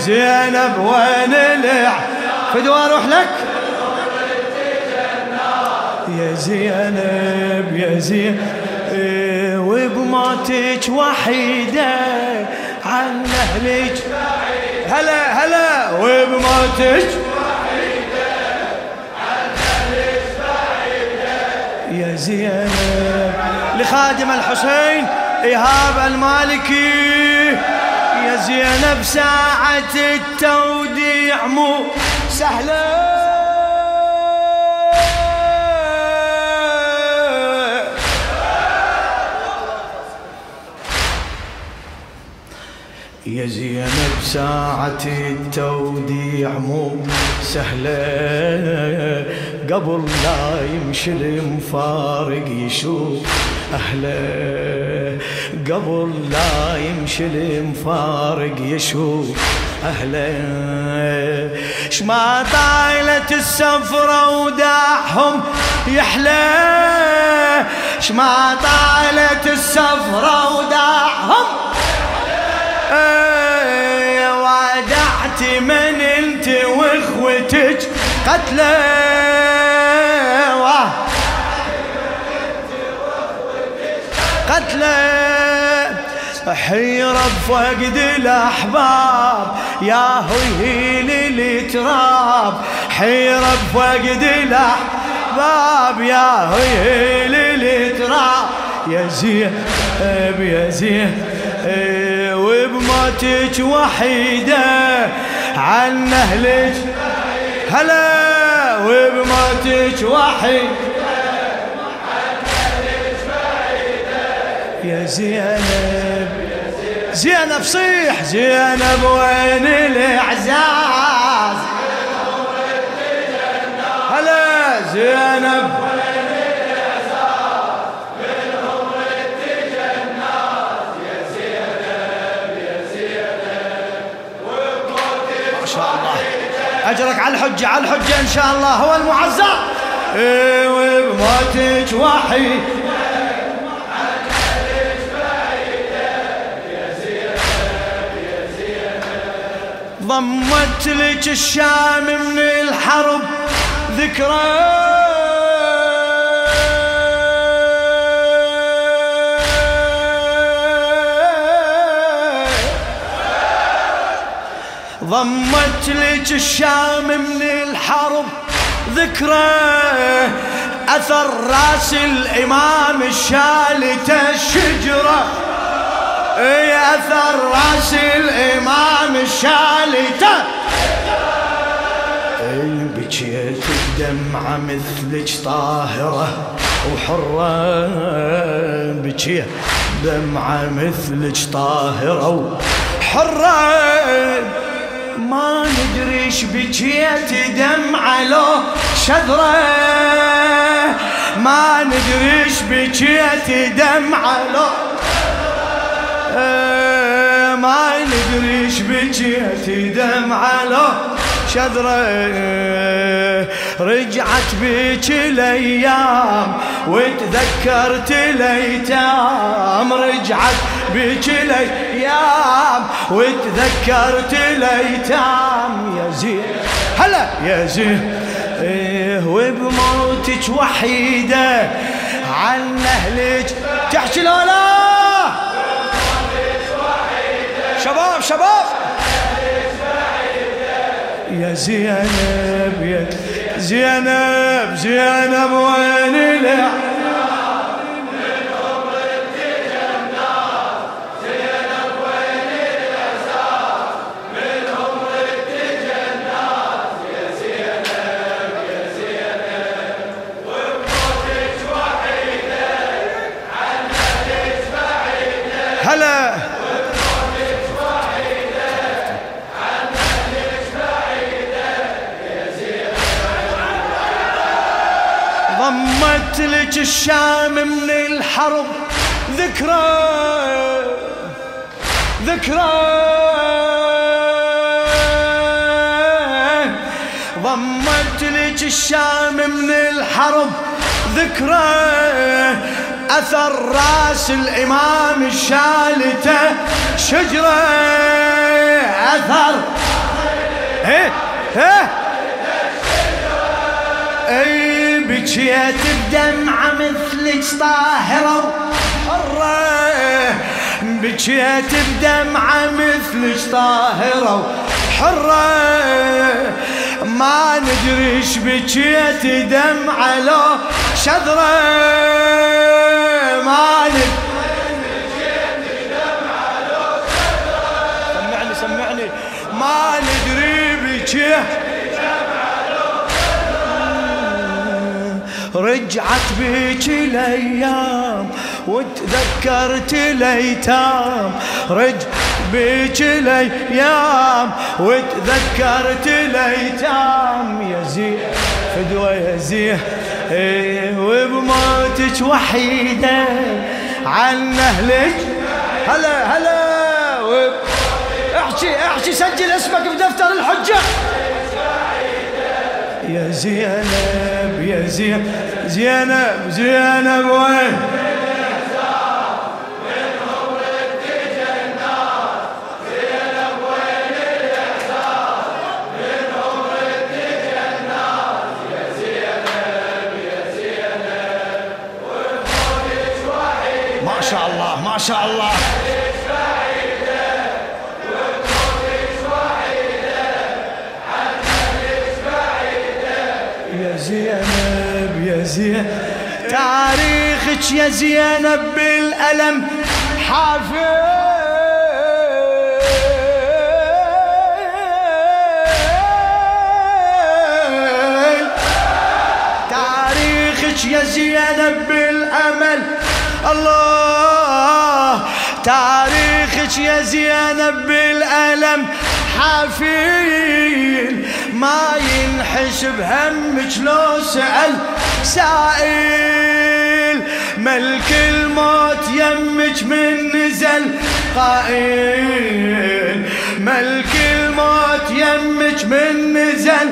زينب وين الع فدوى أروح لك؟ يا زينب يا زينب إيه، وبموتك وحيدة عن أهلك. هلا هلا. وبموتك يا زينب. لخادم الحسين إيهاب المالكي. يا زينب ساعة التوديع مو سهلة. يا زينب ساعة التوديع مو سهلة. قبل لا يمشي المفارق يشوف أهله. قبل لا يمشي المفارق يشوف أهله. شما طايلة السفرة وداعهم يحلى. شما طايلة السفرة وداعهم وادعت من انت واخوتك قتلى. قتلى. حيرة بفقد الأحباب يا هيل التراب. حيرة بفقد الأحباب يا هيل التراب. يا زين يا زين وبموتك وحيدة عن أهلك. هلا وبموتك وحيدة يا زينب. زينب صيح زينب وين الإعزاز؟ هلا زينب. أجرك على الحجة على الحجة إن شاء الله. هو المعزى إيه وبموتك وحيد ضمت لك الشام من الحرب ذكرى. ضمت لك الشام من الحرب ذكرى. أثر رأس الإمام الشالته الشجرة. اي أثر رأس الإمام الشالته بكيت الدمعة مثلك طاهرة وحرة؟ بكيت دمعة مثلك طاهرة وحرة؟ ما ندري بكيت دمعة لو شذرة. ما ندري بكيت دمعة لو ما ندري إيش بكيت دمعة لو شذرة. رجعت بيك الأيام وتذكرت الأيتام. رجعت بيك الأيام وتذكرت الأيتام. يا زين هلا يا زين. إيه وبموتك وحيدة عن أهلك. تحكي لولا شباب شباب. يا زينب يا زينب زينب وين العين الشام من الحرب. ذكرى ذكرى. ضمت لك الشام من الحرب. ذكرى أثر رأس الإمام الشالتة. شجرة أثر. هي هي اي بكيت بدمعة مثلك طاهرة بكيت بدمعة مثلك طاهرة حرة ما ندري بكيت دمعة لو شذرة. ما ندري. سمعني سمعني. ما ندري بكيت رجعت بيك الأيام وتذكرت الأيتام. رج بيك الأيام وتذكرت الأيتام. يا زين فدوى يا زين إيه وبموتك وحيدة عن اهلك هلا هلا. احكي احكي سجل اسمك بدفتر الحجة. يا زينب. زينب زينب زينب وين ما شاء الله ما شاء الله. تاريخك يا زينب بالألم. حافل. تاريخك يا زينب بالأمل. الله. تاريخك يا زينب بالألم. حافيل ما ينحسب همك لو سأل سائل ملك الموت يمك من نزل. قائل ملك الموت يمك من نزل.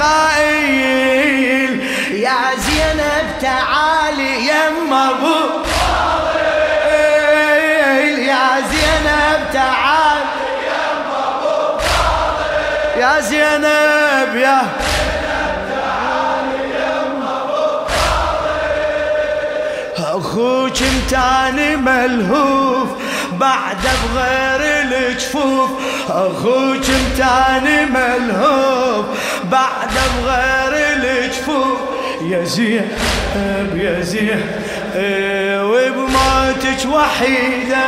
قائل يا زينب تعالي يم أبو. يا زينب تعال يا زينب يا أخوك متاني ملهوف بعد بغير الجفوف. أخوك متاني ملهوف بعد بغير الجفوف. يا زينب يا زينب وبموتك وحيدة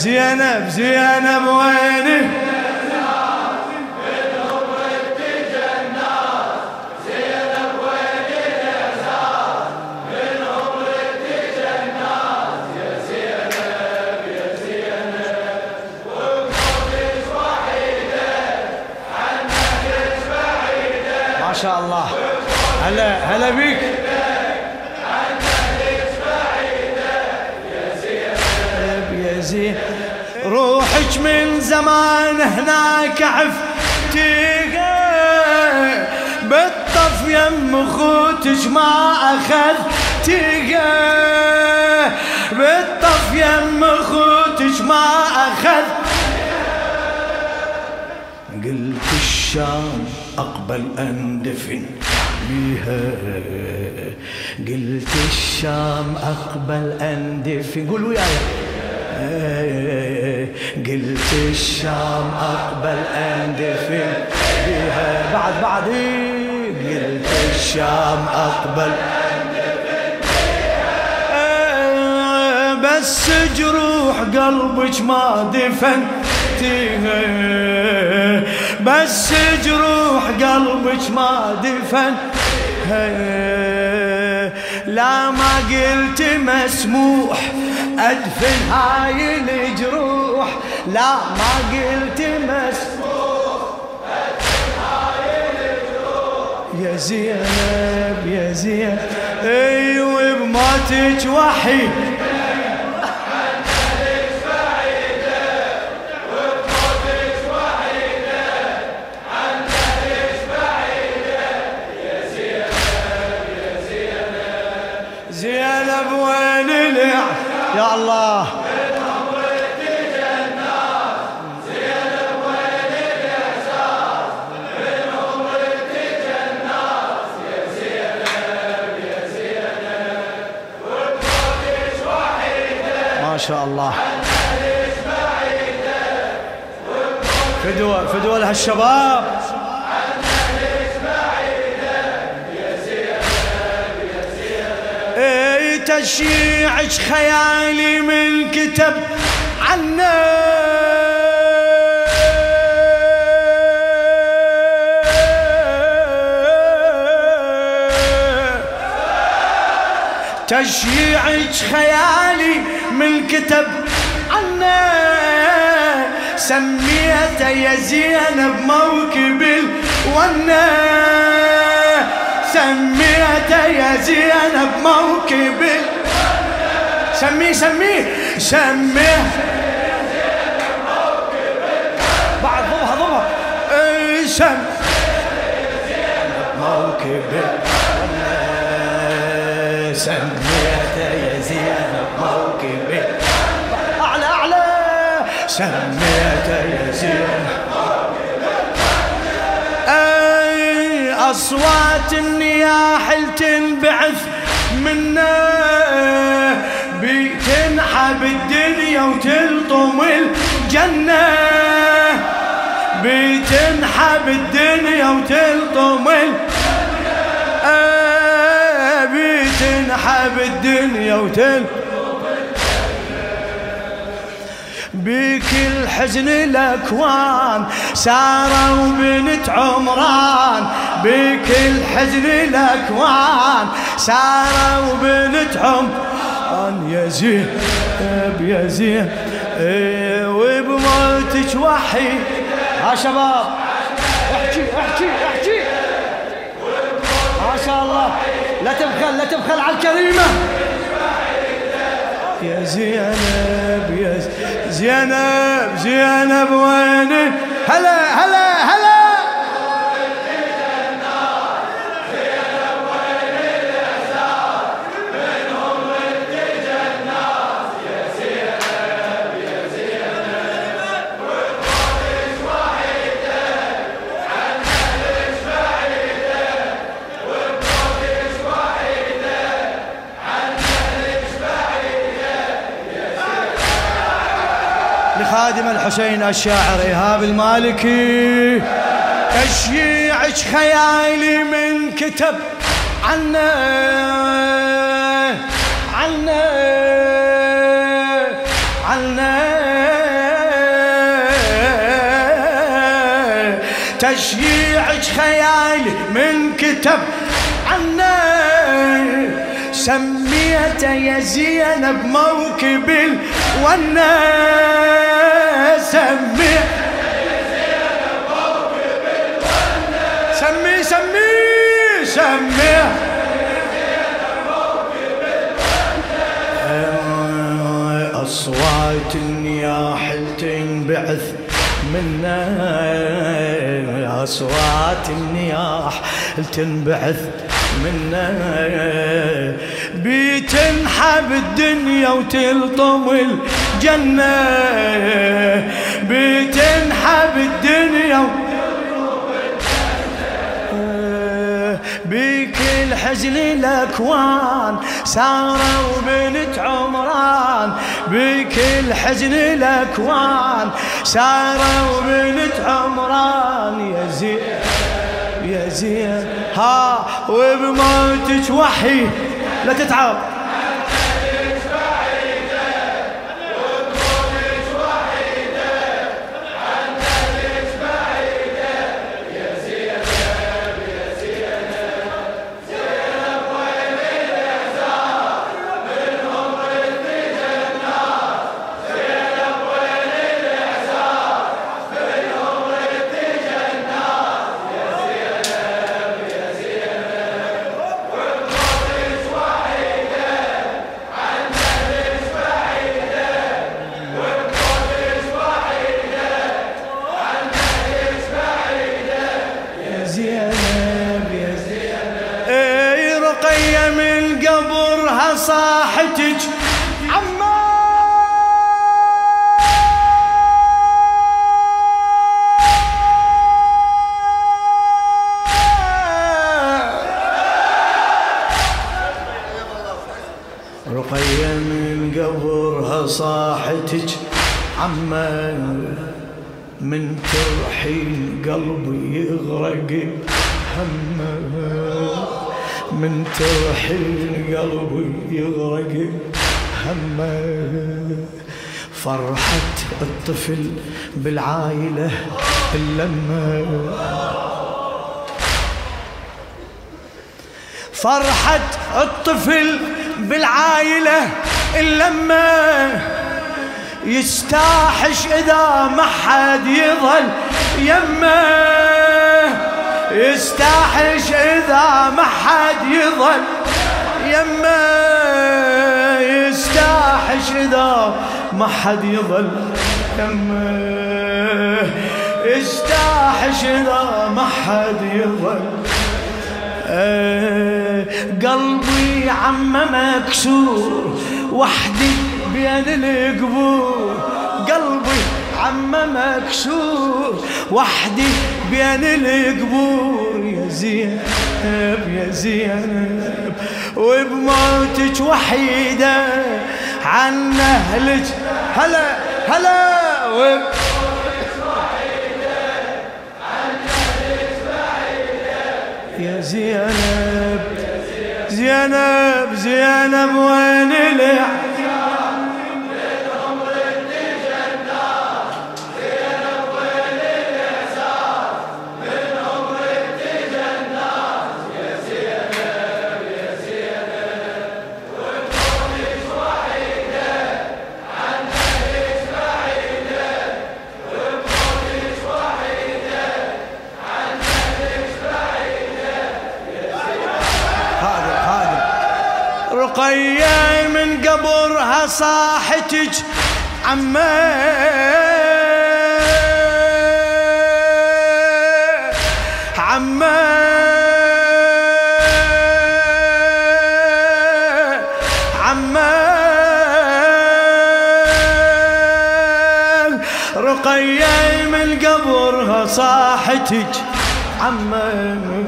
زينب زينب وينك ما شاء الله. هلا هلا بيك. زمان هناك عفتيها بالطف يم خوتك ما اخذتيها بالطف يم خوتك ما اخذ قلت الشام أقبل اندفن بيها. قلت الشام أقبل اندفن قول وياي. قلت الشام أقبل أندفن بيها بعد بعد قلت الشام أقبل بس جروح قلبك ما دفنتيها بس جروح قلبك ما دفن. لا ما قلت مسموح أدفن هاي الجروح. لا ما قلت مسموح أدفن هاي الجروح. يا زينب يا زينب أيوه بموتك وحيد يا الله. ما شاء الله. فدوة فدوة لهالشباب. تشيعك خيالي من كتب عنا تشيعك خيالي من كتب عنا سميته يا زينب موكب الونة. سميته يا زينب موكب سميه سميه سميه بعد ضبها ضبها. إيه، سم موكب سميته يا زينب موكبي أعلى أعلى. سميته أصوات النياح تنبعث منا بتنحب الدنيا وتلطم الجنة. بتنحب الدنيا وتلطم الجنة. تنحب الدنيا وتل بكل حزن الأكوان سارة وبنت عمران. بكل حزن الأكوان سارة وبنت عمران. يا زين يا زين إيه، وبموتك وحي. ها شباب احكي احكي احكي. ما شاء الله لا تبخل لا تبخل على الكريمة. يا زينب يا زينب زينب وين هلا هلا هلا! لخادم الحسين الشاعر إيهاب المالكي. تشييعك خيالي من كتب عنا عنا عنا تشييعك خيالي من كتب عنا سميته يا زينب موكب الونة. سمي. سمي سمي سمي. أصوات النياح تنبعث منا أصوات النياح تنبعث منا بتنحب الدنيا وتلطم الجنة بتنحب الدنيا بكل حزن الأكوان سارة وبنت عمران. بكل حزن الأكوان سارة وبنت عمران. يا زين يا زين ها وبموتك وحي. لا تتعب. الطفل بالعائلة اللمة. فرحة الطفل بالعائلة اللمة. يستاحش إذا ما حد يظل يمه. يستاحش إذا ما حد يظل يمه. يستاحش إذا ما حد يظل يمه يستاحش إذا ما حد يظل أه قلبي عم مكسور. وحدي بين القبور. قلبي عم مكسور. وحدي بين القبور. يا زينب يا زينب وبموتك وحيدة عن أهلك. هلا هلا. بعيدة يا زينب زينب زينب وين العين رقية من قبرها صاحتك عمه. عمه. عمه. رقية من قبرها صاحتك عمه.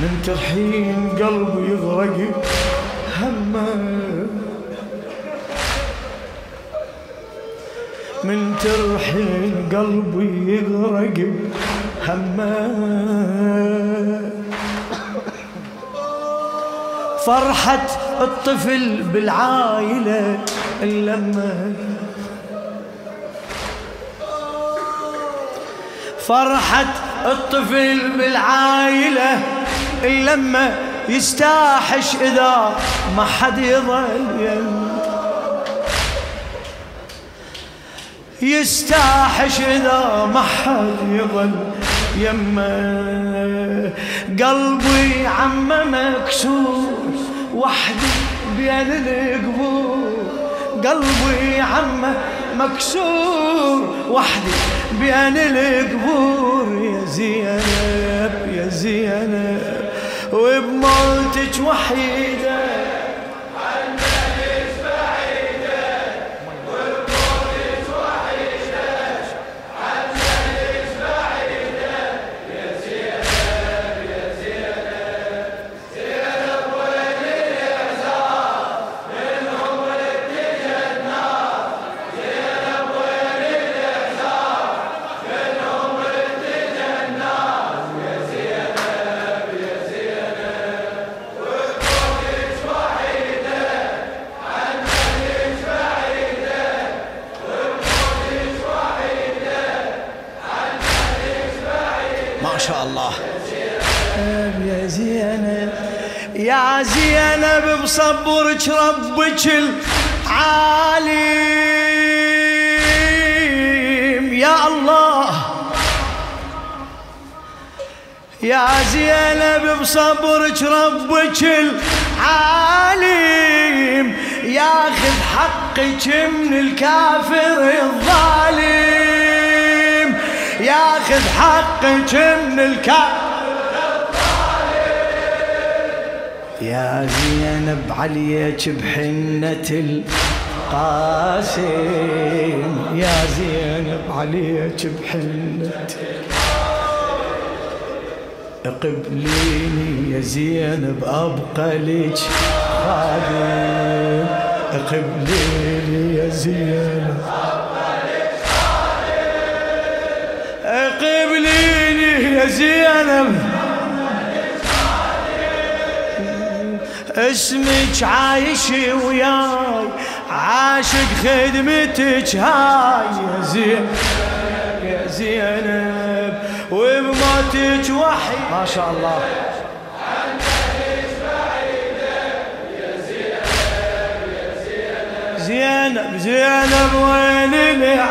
من ترحين قلبي يغرق همه. من ترحين قلبي يغرق همه. فرحة الطفل بالعائلة اللمة فرحة الطفل بالعائلة لما يستاحش إذا ما حد يظل يستاحش إذا ما حد يظل يمه قلبي عم مكسور وحدي بين القبور. قلبي عم مكسور وحدي بين القبور. يا زينب يا زينب. وبموتك وحيدة. يا زينب يا زينب بصبرك ربك العالم. يا الله يا زينب بصبرك ربك العالم. ياخذ حقك من الكافر الظالم. ياخذ حقك من الكافر يا زينب عليك بحنة القاسم. يا زينب عليك بحنة اقبليني يا زينب أبقى لك خادم. اقبليني يا زينب ابقى لك خادم اقبليني يا زينب. اسمك عايش وياي عاشق خدمتك هاي. يا زين يا زينب وبموتك وحي. ما شاء الله. زينب زينب وين اللي